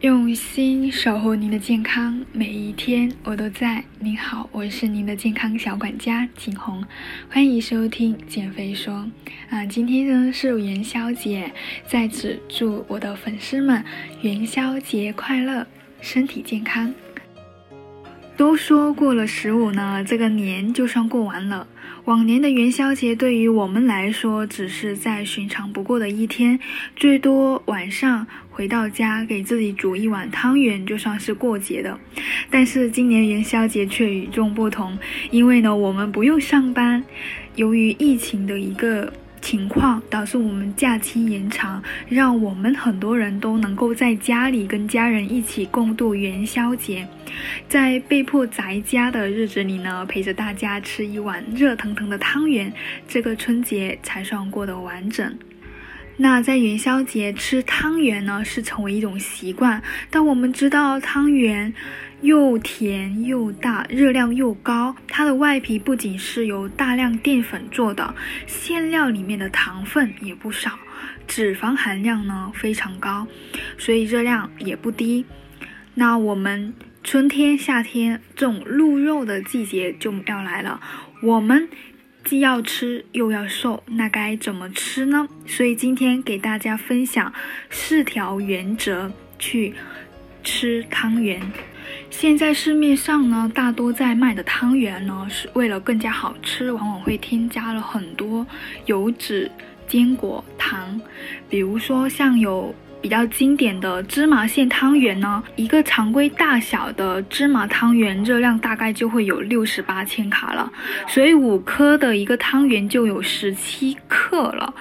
用心守护您的健康，每一天我都在。您好，我是您的健康小管家景红，欢迎收听减肥说。啊，今天呢是元宵节，在此祝我的粉丝们元宵节快乐，身体健康。都说过了十五呢，这个年就算过完了。往年的元宵节对于我们来说，只是再寻常不过的一天，最多晚上回到家给自己煮一碗汤圆，就算是过节的。但是今年元宵节却与众不同，因为呢，我们不用上班，由于疫情的一个。情况导致我们假期延长，让我们很多人都能够在家里跟家人一起共度元宵节。在被迫宅家的日子里呢，陪着大家吃一碗热腾腾的汤圆，这个春节才算过得完整。那在元宵节吃汤圆呢，是成为一种习惯。但我们知道汤圆又甜又大，热量又高。它的外皮不仅是由大量淀粉做的，馅料里面的糖分也不少，脂肪含量呢非常高，所以热量也不低。那我们春天、夏天这种鹿肉的季节就要来了，我们。既要吃又要瘦，那该怎么吃呢？所以今天给大家分享四条原则去吃汤圆。现在市面上呢，大多在卖的汤圆呢，是为了更加好吃，往往会添加了很多油脂、坚果、糖，比如说像有。比较经典的芝麻馅汤圆呢，一个常规大小的芝麻汤圆热量大概就会有六十八千卡了，所以五颗的一个汤圆就有十七克了。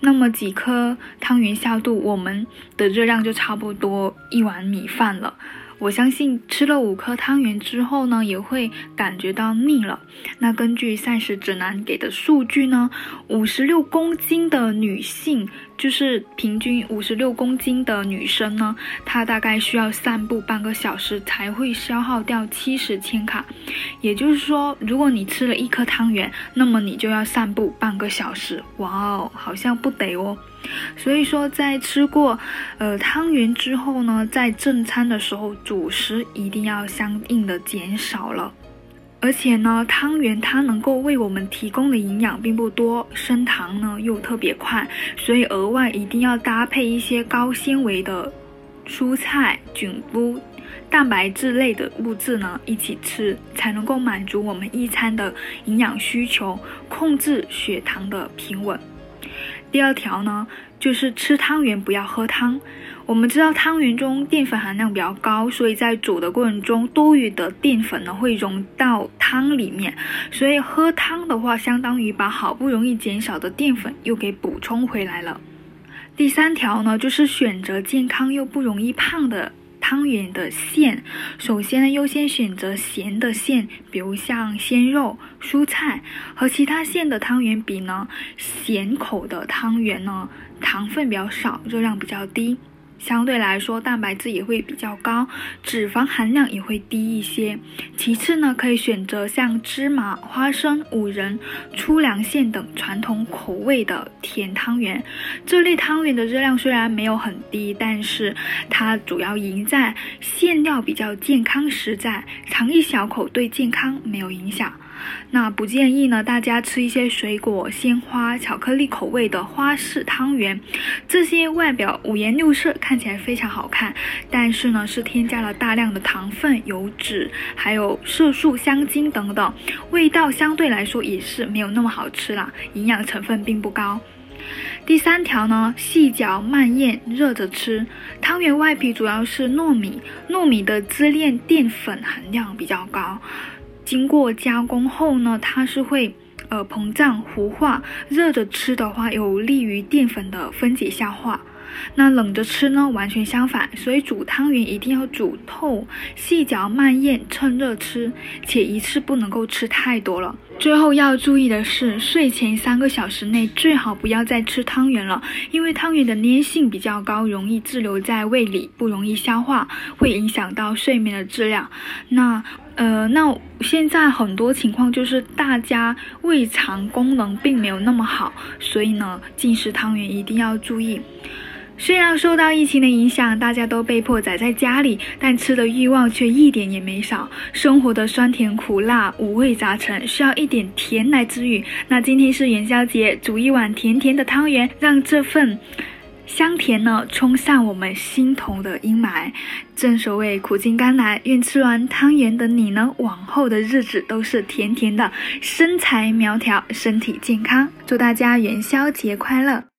那么几颗汤圆下肚，我们的热量就差不多一碗米饭了。我相信吃了五颗汤圆之后呢，也会感觉到腻了。那根据膳食指南给的数据呢，五十六公斤的女性，就是平均五十六公斤的女生呢，她大概需要散步半个小时才会消耗掉七十千卡。也就是说，如果你吃了一颗汤圆，那么你就要散步半个小时。哇哦，好像不得哦。所以说，在吃过呃汤圆之后呢，在正餐的时候，主食一定要相应的减少了。而且呢，汤圆它能够为我们提供的营养并不多，升糖呢又特别快，所以额外一定要搭配一些高纤维的蔬菜、菌菇、蛋白质类的物质呢一起吃，才能够满足我们一餐的营养需求，控制血糖的平稳。第二条呢，就是吃汤圆不要喝汤。我们知道汤圆中淀粉含量比较高，所以在煮的过程中，多余的淀粉呢会融到汤里面，所以喝汤的话，相当于把好不容易减少的淀粉又给补充回来了。第三条呢，就是选择健康又不容易胖的。汤圆的馅，首先呢，优先选择咸的馅，比如像鲜肉、蔬菜和其他馅的汤圆比呢，咸口的汤圆呢，糖分比较少，热量比较低。相对来说，蛋白质也会比较高，脂肪含量也会低一些。其次呢，可以选择像芝麻、花生、五仁、粗粮馅等传统口味的甜汤圆。这类汤圆的热量虽然没有很低，但是它主要赢在馅料比较健康实在，尝一小口对健康没有影响。那不建议呢，大家吃一些水果、鲜花、巧克力口味的花式汤圆，这些外表五颜六色，看起来非常好看，但是呢，是添加了大量的糖分、油脂，还有色素、香精等等，味道相对来说也是没有那么好吃啦，营养成分并不高。第三条呢，细嚼慢咽，热着吃。汤圆外皮主要是糯米，糯米的支链淀粉含量比较高。经过加工后呢，它是会呃膨胀糊化。热着吃的话，有利于淀粉的分解消化。那冷着吃呢，完全相反。所以煮汤圆一定要煮透，细嚼慢咽，趁热吃，且一次不能够吃太多了。最后要注意的是，睡前三个小时内最好不要再吃汤圆了，因为汤圆的粘性比较高，容易滞留在胃里，不容易消化，会影响到睡眠的质量。那呃，那现在很多情况就是大家胃肠功能并没有那么好，所以呢，进食汤圆一定要注意。虽然受到疫情的影响，大家都被迫宅在家里，但吃的欲望却一点也没少。生活的酸甜苦辣、五味杂陈，需要一点甜来治愈。那今天是元宵节，煮一碗甜甜的汤圆，让这份香甜呢冲散我们心头的阴霾。正所谓苦尽甘来，愿吃完汤圆的你呢，往后的日子都是甜甜的，身材苗条，身体健康。祝大家元宵节快乐！